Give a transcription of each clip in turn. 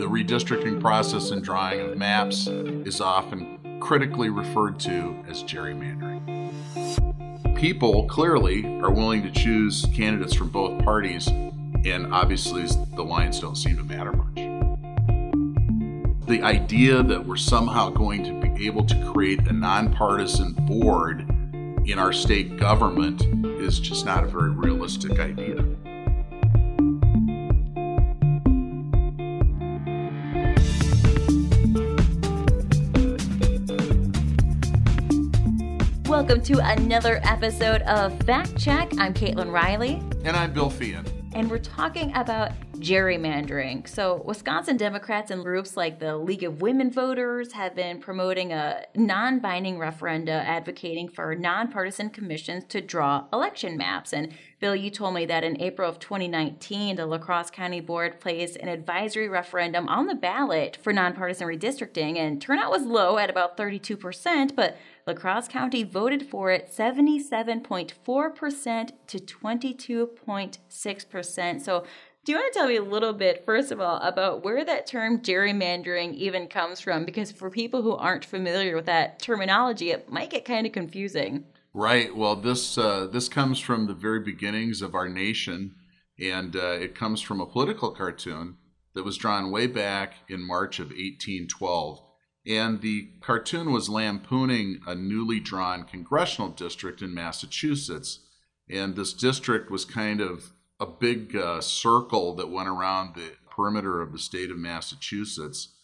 The redistricting process and drawing of maps is often critically referred to as gerrymandering. People clearly are willing to choose candidates from both parties, and obviously the lines don't seem to matter much. The idea that we're somehow going to be able to create a nonpartisan board in our state government is just not a very realistic idea. Welcome to another episode of Fact Check. I'm Caitlin Riley. And I'm Bill Feehan. And we're talking about gerrymandering. So, Wisconsin Democrats and groups like the League of Women Voters have been promoting a non binding referenda advocating for nonpartisan commissions to draw election maps. And Bill, you told me that in April of 2019, the La Crosse County Board placed an advisory referendum on the ballot for nonpartisan redistricting, and turnout was low at about 32%, but La Crosse County voted for it 77.4% to 22.6%. So do you want to tell me a little bit, first of all, about where that term gerrymandering even comes from? Because for people who aren't familiar with that terminology, it might get kind of confusing. Right. Well, this uh, this comes from the very beginnings of our nation, and uh, it comes from a political cartoon that was drawn way back in March of 1812. And the cartoon was lampooning a newly drawn congressional district in Massachusetts. And this district was kind of a big uh, circle that went around the perimeter of the state of Massachusetts.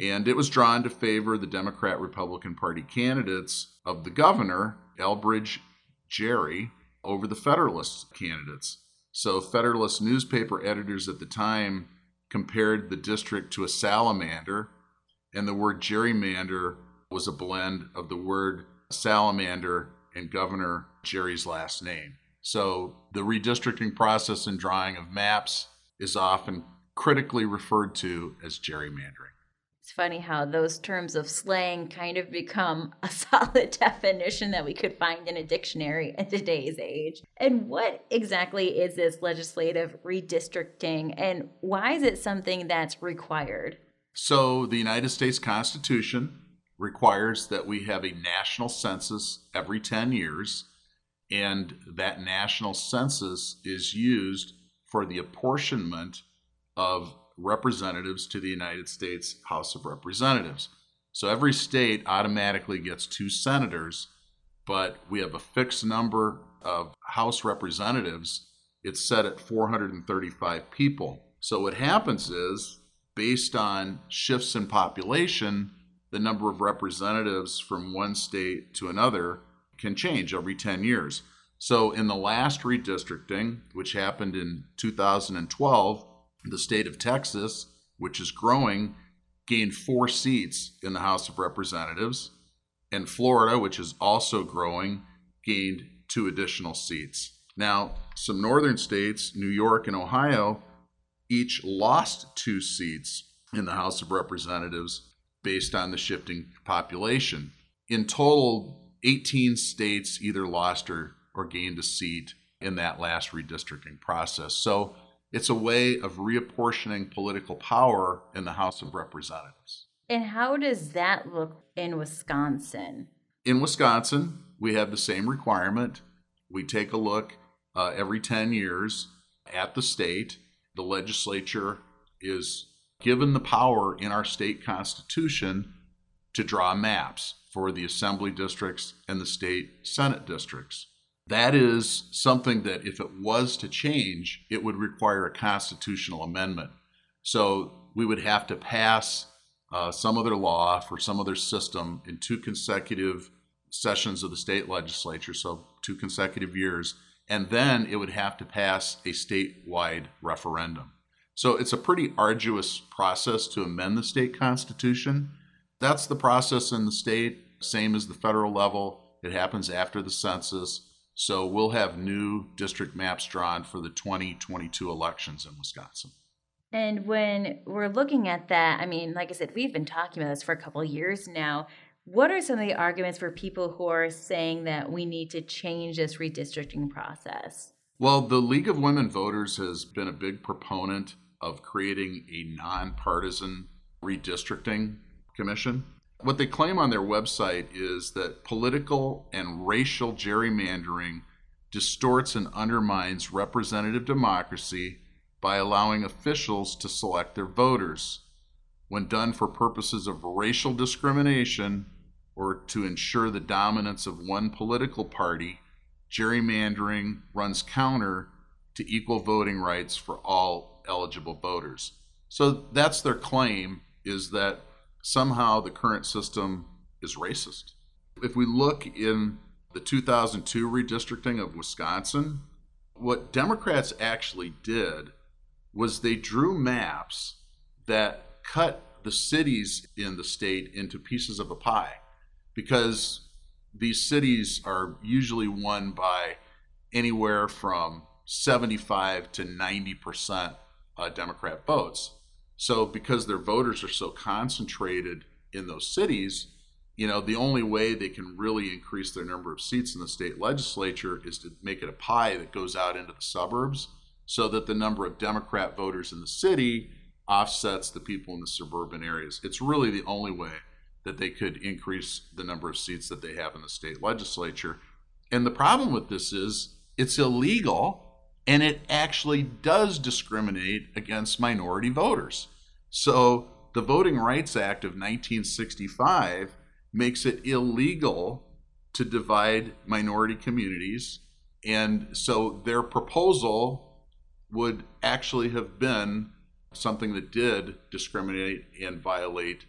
And it was drawn to favor the Democrat Republican Party candidates of the governor, Elbridge Gerry, over the Federalist candidates. So, Federalist newspaper editors at the time compared the district to a salamander, and the word gerrymander was a blend of the word salamander and Governor Gerry's last name. So the redistricting process and drawing of maps is often critically referred to as gerrymandering. It's funny how those terms of slang kind of become a solid definition that we could find in a dictionary in today's age. And what exactly is this legislative redistricting and why is it something that's required? So, the United States Constitution requires that we have a national census every 10 years and that national census is used for the apportionment of representatives to the United States House of Representatives. So every state automatically gets two senators, but we have a fixed number of House representatives. It's set at 435 people. So what happens is, based on shifts in population, the number of representatives from one state to another can change every 10 years. So, in the last redistricting, which happened in 2012, the state of Texas, which is growing, gained four seats in the House of Representatives. And Florida, which is also growing, gained two additional seats. Now, some northern states, New York and Ohio, each lost two seats in the House of Representatives based on the shifting population. In total, 18 states either lost or, or gained a seat in that last redistricting process. So it's a way of reapportioning political power in the House of Representatives. And how does that look in Wisconsin? In Wisconsin, we have the same requirement. We take a look uh, every 10 years at the state. The legislature is given the power in our state constitution to draw maps for the assembly districts and the state senate districts. That is something that, if it was to change, it would require a constitutional amendment. So we would have to pass uh, some other law for some other system in two consecutive sessions of the state legislature, so two consecutive years, and then it would have to pass a statewide referendum. So it's a pretty arduous process to amend the state constitution. That's the process in the state, same as the federal level. It happens after the census. So we'll have new district maps drawn for the 2022 elections in Wisconsin. And when we're looking at that, I mean, like I said, we've been talking about this for a couple years now. What are some of the arguments for people who are saying that we need to change this redistricting process? Well, the League of Women Voters has been a big proponent of creating a nonpartisan redistricting commission. What they claim on their website is that political and racial gerrymandering distorts and undermines representative democracy by allowing officials to select their voters when done for purposes of racial discrimination or to ensure the dominance of one political party, gerrymandering runs counter to equal voting rights for all eligible voters. So that's their claim is that somehow the current system is racist. If we look in the 2002 redistricting of Wisconsin, what Democrats actually did was they drew maps that cut the cities in the state into pieces of a pie because these cities are usually won by anywhere from 75 to 90 percent uh, Democrat votes. So, because their voters are so concentrated in those cities, you know, the only way they can really increase their number of seats in the state legislature is to make it a pie that goes out into the suburbs so that the number of Democrat voters in the city offsets the people in the suburban areas. It's really the only way that they could increase the number of seats that they have in the state legislature. And the problem with this is it's illegal and it actually does discriminate against minority voters. So the Voting Rights Act of 1965 makes it illegal to divide minority communities. And so their proposal would actually have been something that did discriminate and violate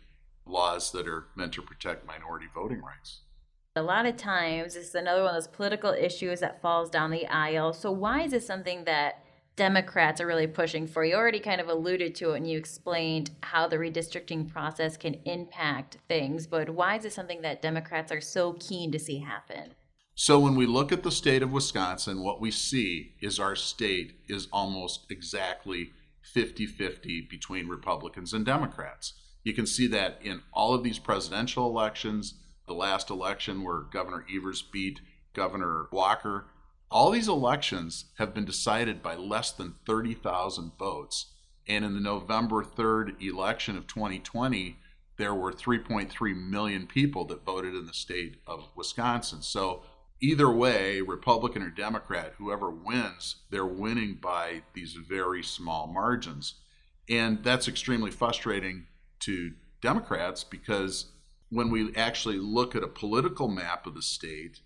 laws that are meant to protect minority voting rights. A lot of times, it's another one of those political issues that falls down the aisle. So, why is this something that Democrats are really pushing for? You already kind of alluded to it and you explained how the redistricting process can impact things, but why is it something that Democrats are so keen to see happen? So, when we look at the state of Wisconsin, what we see is our state is almost exactly 50 50 between Republicans and Democrats. You can see that in all of these presidential elections, the last election where Governor Evers beat Governor Walker. All these elections have been decided by less than 30,000 votes. And in the November 3rd election of 2020, there were 3.3 million people that voted in the state of Wisconsin. So either way, Republican or Democrat, whoever wins, they're winning by these very small margins. And that's extremely frustrating to Democrats because when we actually look at a political map of the state,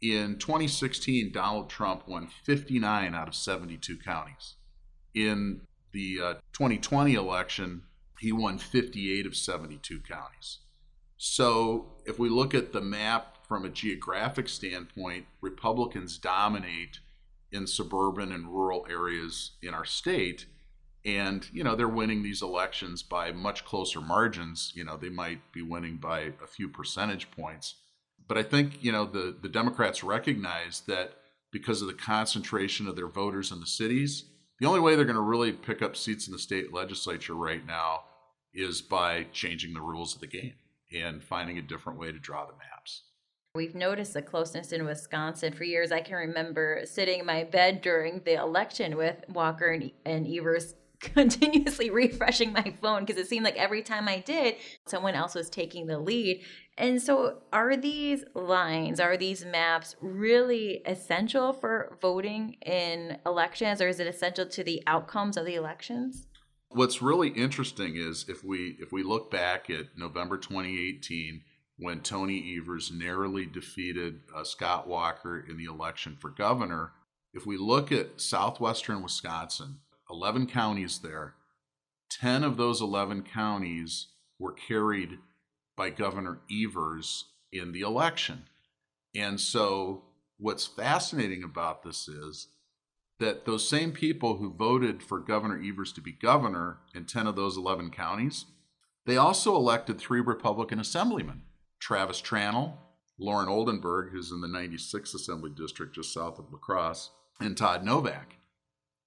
in 2016, Donald Trump won 59 out of 72 counties. In the uh, 2020 election, he won 58 of 72 counties. So if we look at the map from a geographic standpoint, Republicans dominate in suburban and rural areas in our state and you know they're winning these elections by much closer margins. You know they might be winning by a few percentage points. But i think you know the the democrats recognize that because of the concentration of their voters in the cities the only way they're going to really pick up seats in the state legislature right now is by changing the rules of the game and finding a different way to draw the maps. We've noticed the closeness in Wisconsin. For years. I can remember sitting in my bed during the election with Walker and, and Evers continuously refreshing my phone because it seemed like every time I did, someone else was taking the lead. And so, are these lines, are these maps really essential for voting in elections, or is it essential to the outcomes of the elections? What's really interesting is if we if we look back at November 2018 when Tony Evers narrowly defeated uh, Scott Walker in the election for governor, if we look at southwestern Wisconsin, 11 counties there. 10 of those 11 counties were carried by Governor Evers in the election. And so, what's fascinating about this is that those same people who voted for Governor Evers to be governor in 10 of those 11 counties, they also elected three Republican assemblymen Travis Tranel, Loren Oldenburg, who's in the 96th Assembly District just south of La Crosse, and Todd Novak.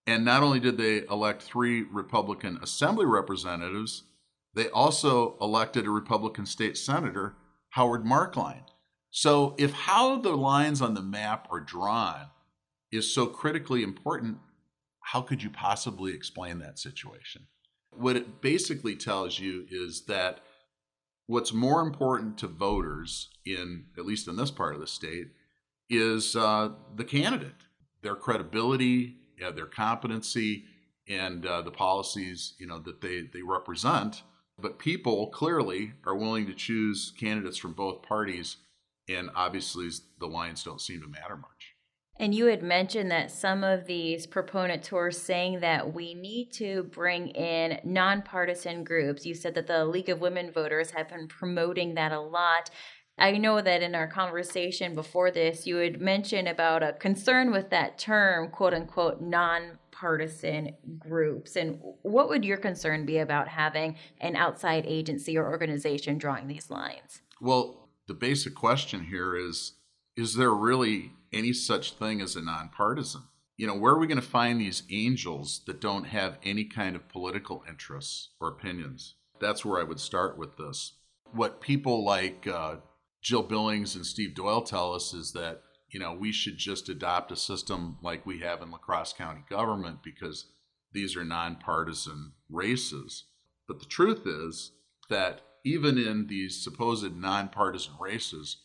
And not only did they elect three Republican Assembly representatives, they also elected a Republican state senator, Howard Marklein. So, if how the lines on the map are drawn is so critically important, how could you possibly explain that situation? What it basically tells you is that what's more important to voters in at least in this part of the state is uh, the candidate, their credibility, yeah, their competency, and uh, the policies you know that they they represent. But people clearly are willing to choose candidates from both parties, and obviously the lines don't seem to matter much. And you had mentioned that some of these proponents were saying that we need to bring in nonpartisan groups. You said that the League of Women Voters have been promoting that a lot. I know that in our conversation before this, you had mentioned about a concern with that term, quote unquote, nonpartisan groups. And what would your concern be about having an outside agency or organization drawing these lines? Well, the basic question here is is there really any such thing as a nonpartisan. You know, where are we going to find these angels that don't have any kind of political interests or opinions? That's where I would start with this. What people like uh, Jill Billings and Steve Doyle tell us is that, you know, we should just adopt a system like we have in La Crosse County government because these are nonpartisan races. But the truth is that even in these supposed nonpartisan races,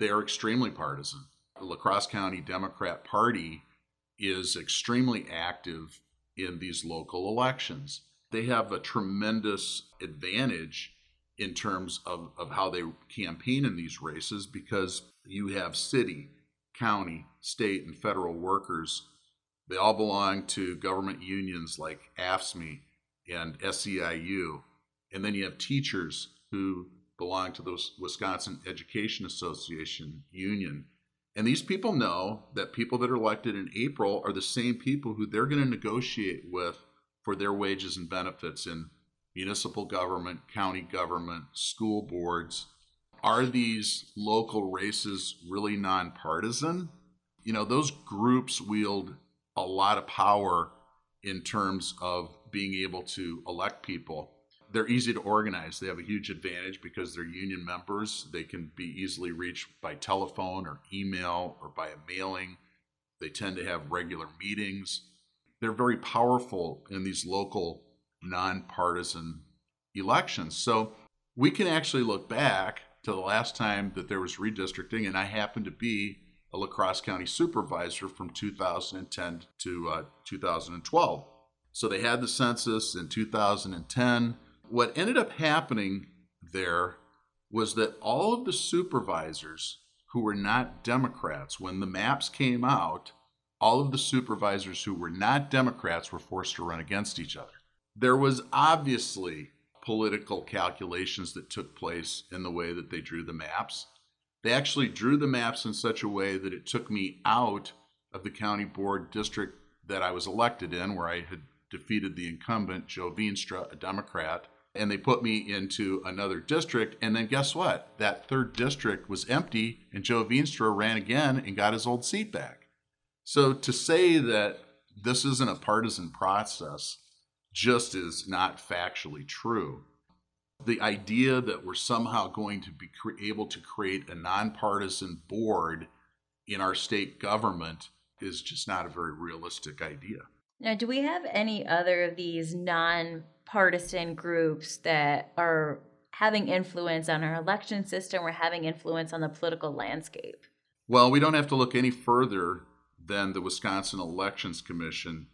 they are extremely partisan the La Crosse County Democrat Party is extremely active in these local elections. They have a tremendous advantage in terms of, of how they campaign in these races because you have city, county, state, and federal workers. They all belong to government unions like AFSCME and SEIU. And then you have teachers who belong to the Wisconsin Education Association union. And these people know that people that are elected in April are the same people who they're going to negotiate with for their wages and benefits in municipal government, county government, school boards. Are these local races really nonpartisan? You know, those groups wield a lot of power in terms of being able to elect people they're easy to organize. They have a huge advantage because they're union members. They can be easily reached by telephone or email or by a mailing. They tend to have regular meetings. They're very powerful in these local nonpartisan elections. So we can actually look back to the last time that there was redistricting, and I happened to be a La Crosse County supervisor from 2010 to uh, 2012. So they had the census in 2010 what ended up happening there was that all of the supervisors who were not Democrats, when the maps came out, all of the supervisors who were not Democrats were forced to run against each other. There was obviously political calculations that took place in the way that they drew the maps. They actually drew the maps in such a way that it took me out of the county board district that I was elected in, where I had defeated the incumbent, Joe Veenstra, a Democrat, and they put me into another district. And then guess what? That third district was empty, and Joe Veenstra ran again and got his old seat back. So to say that this isn't a partisan process just is not factually true. The idea that we're somehow going to be able to create a nonpartisan board in our state government is just not a very realistic idea. Now, do we have any other of these non partisan groups that are having influence on our election system or having influence on the political landscape? Well, we don't have to look any further than the Wisconsin Elections Commission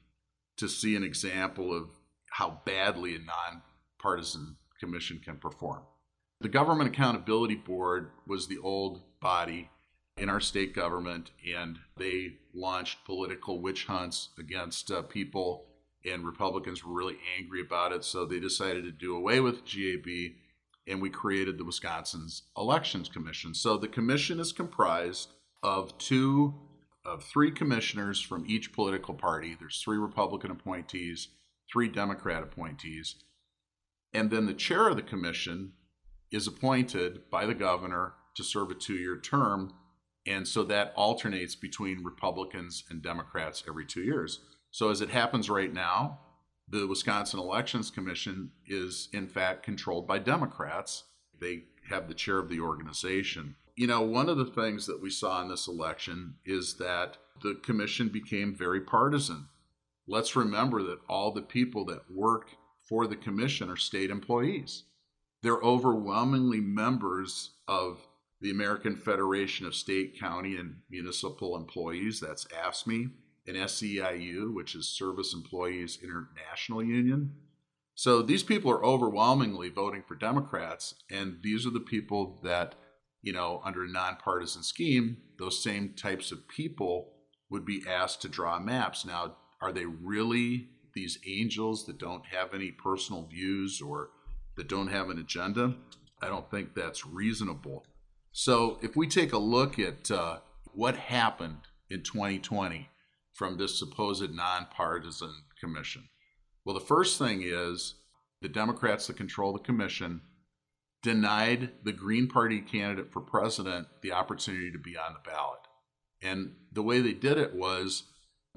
to see an example of how badly a nonpartisan commission can perform. The Government Accountability Board was the old body in our state government, and they launched political witch hunts against uh, people and Republicans were really angry about it. So they decided to do away with GAB, and we created the Wisconsin's Elections Commission. So the commission is comprised of two of three commissioners from each political party. There's three Republican appointees, three Democrat appointees, and then the chair of the commission is appointed by the governor to serve a two-year term. And so that alternates between Republicans and Democrats every two years. So, as it happens right now, the Wisconsin Elections Commission is, in fact, controlled by Democrats. They have the chair of the organization. You know, one of the things that we saw in this election is that the commission became very partisan. Let's remember that all the people that work for the commission are state employees. They're overwhelmingly members of the American Federation of State, County, and Municipal Employees, that's AFSCME, and SEIU, which is Service Employees International Union. So these people are overwhelmingly voting for Democrats, and these are the people that, you know, under a nonpartisan scheme, those same types of people would be asked to draw maps. Now, are they really these angels that don't have any personal views or that don't have an agenda? I don't think that's reasonable. So, if we take a look at uh, what happened in 2020 from this supposed nonpartisan commission, well, the first thing is the Democrats that control the commission denied the Green Party candidate for president the opportunity to be on the ballot. And the way they did it was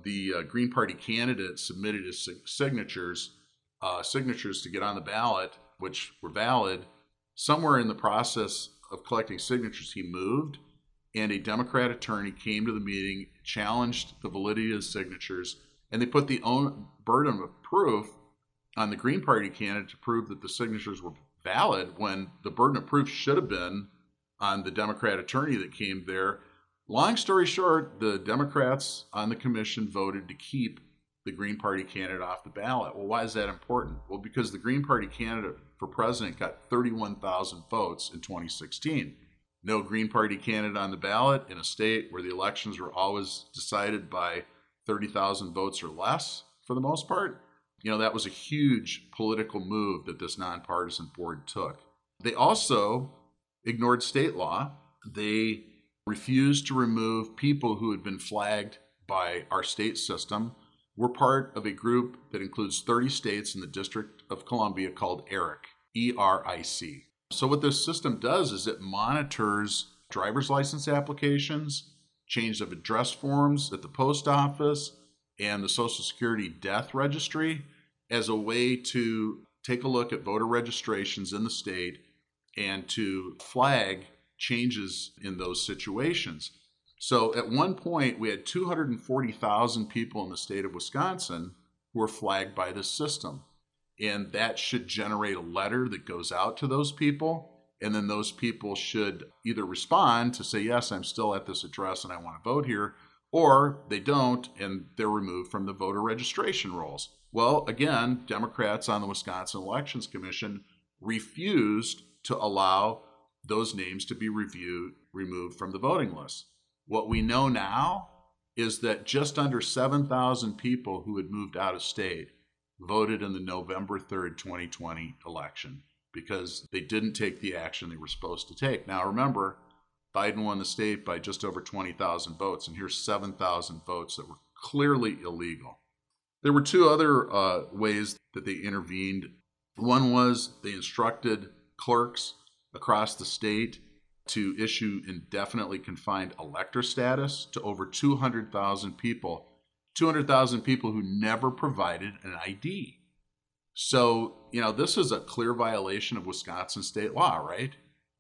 the uh, Green Party candidate submitted his signatures, uh, signatures to get on the ballot, which were valid. Somewhere in the process of collecting signatures, he moved, and a Democrat attorney came to the meeting, challenged the validity of the signatures, and they put the own burden of proof on the Green Party candidate to prove that the signatures were valid when the burden of proof should have been on the Democrat attorney that came there. Long story short, the Democrats on the commission voted to keep the Green Party candidate off the ballot. Well, why is that important? Well, because the Green Party candidate for president got 31,000 votes in 2016. No Green Party candidate on the ballot in a state where the elections were always decided by 30,000 votes or less for the most part. You know, that was a huge political move that this nonpartisan board took. They also ignored state law. They refused to remove people who had been flagged by our state system. We're part of a group that includes 30 states in the District of Columbia called ERIC, E R I C. So, what this system does is it monitors driver's license applications, change of address forms at the post office, and the Social Security death registry as a way to take a look at voter registrations in the state and to flag changes in those situations. So at one point, we had 240,000 people in the state of Wisconsin who were flagged by this system. And that should generate a letter that goes out to those people. And then those people should either respond to say, Yes, I'm still at this address and I want to vote here, or they don't and they're removed from the voter registration rolls. Well, again, Democrats on the Wisconsin Elections Commission refused to allow those names to be reviewed, removed from the voting list. What we know now is that just under 7,000 people who had moved out of state voted in the November 3rd, 2020 election because they didn't take the action they were supposed to take. Now, remember, Biden won the state by just over 20,000 votes, and here's 7,000 votes that were clearly illegal. There were two other uh, ways that they intervened. One was they instructed clerks across the state to issue indefinitely confined elector status to over 200,000 people, 200,000 people who never provided an ID. So, you know, this is a clear violation of Wisconsin state law, right?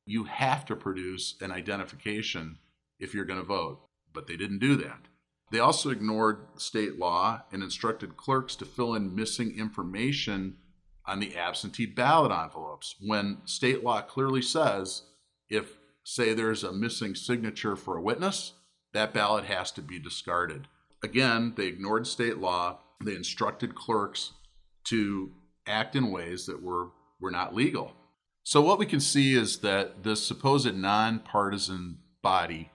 You have to produce an identification if you're going to vote, but they didn't do that. They also ignored state law and instructed clerks to fill in missing information on the absentee ballot envelopes when state law clearly says if, say, there's a missing signature for a witness, that ballot has to be discarded. Again, they ignored state law. They instructed clerks to act in ways that were, were not legal. So, what we can see is that this supposed nonpartisan body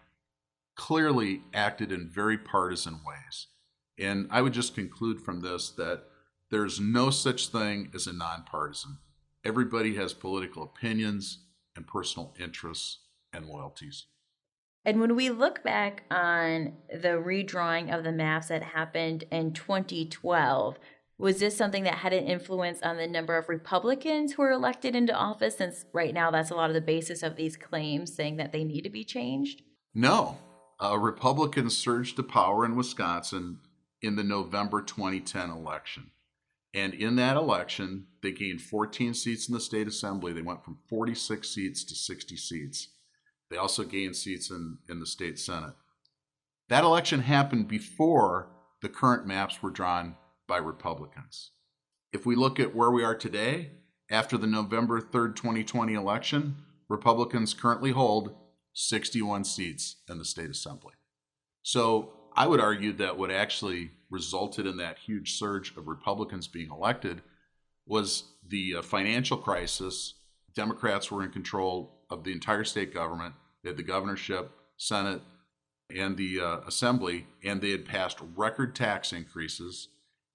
clearly acted in very partisan ways. And I would just conclude from this that there's no such thing as a nonpartisan. Everybody has political opinions and personal interests and loyalties. And when we look back on the redrawing of the maps that happened in 2012, was this something that had an influence on the number of Republicans who were elected into office? Since right now that's a lot of the basis of these claims saying that they need to be changed? No. Uh, Republicans surged to power in Wisconsin in the November 2010 election. And in that election, they gained 14 seats in the state assembly. They went from 46 seats to 60 seats. They also gained seats in, in the state senate. That election happened before the current maps were drawn by Republicans. If we look at where we are today, after the November 3rd, 2020 election, Republicans currently hold 61 seats in the state assembly. So I would argue that what actually resulted in that huge surge of Republicans being elected was the uh, financial crisis. Democrats were in control of the entire state government. They had the governorship, Senate, and the uh, assembly, and they had passed record tax increases,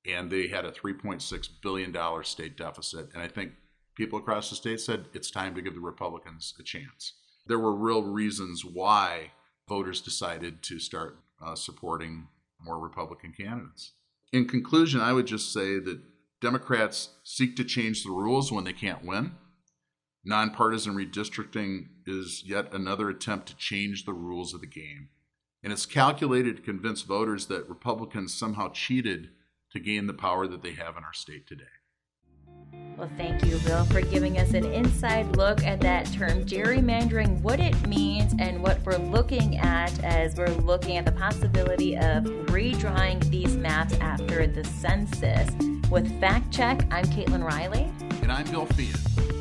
and they had a $3.6 billion state deficit. And I think people across the state said it's time to give the Republicans a chance. There were real reasons why voters decided to start uh, supporting more Republican candidates. In conclusion, I would just say that Democrats seek to change the rules when they can't win. Nonpartisan redistricting is yet another attempt to change the rules of the game. And it's calculated to convince voters that Republicans somehow cheated to gain the power that they have in our state today. Well, thank you, Bill, for giving us an inside look at that term gerrymandering, what it means, and what we're looking at as we're looking at the possibility of redrawing these maps after the census. With Fact Check, I'm Caitlin Riley. And I'm Bill Feehan.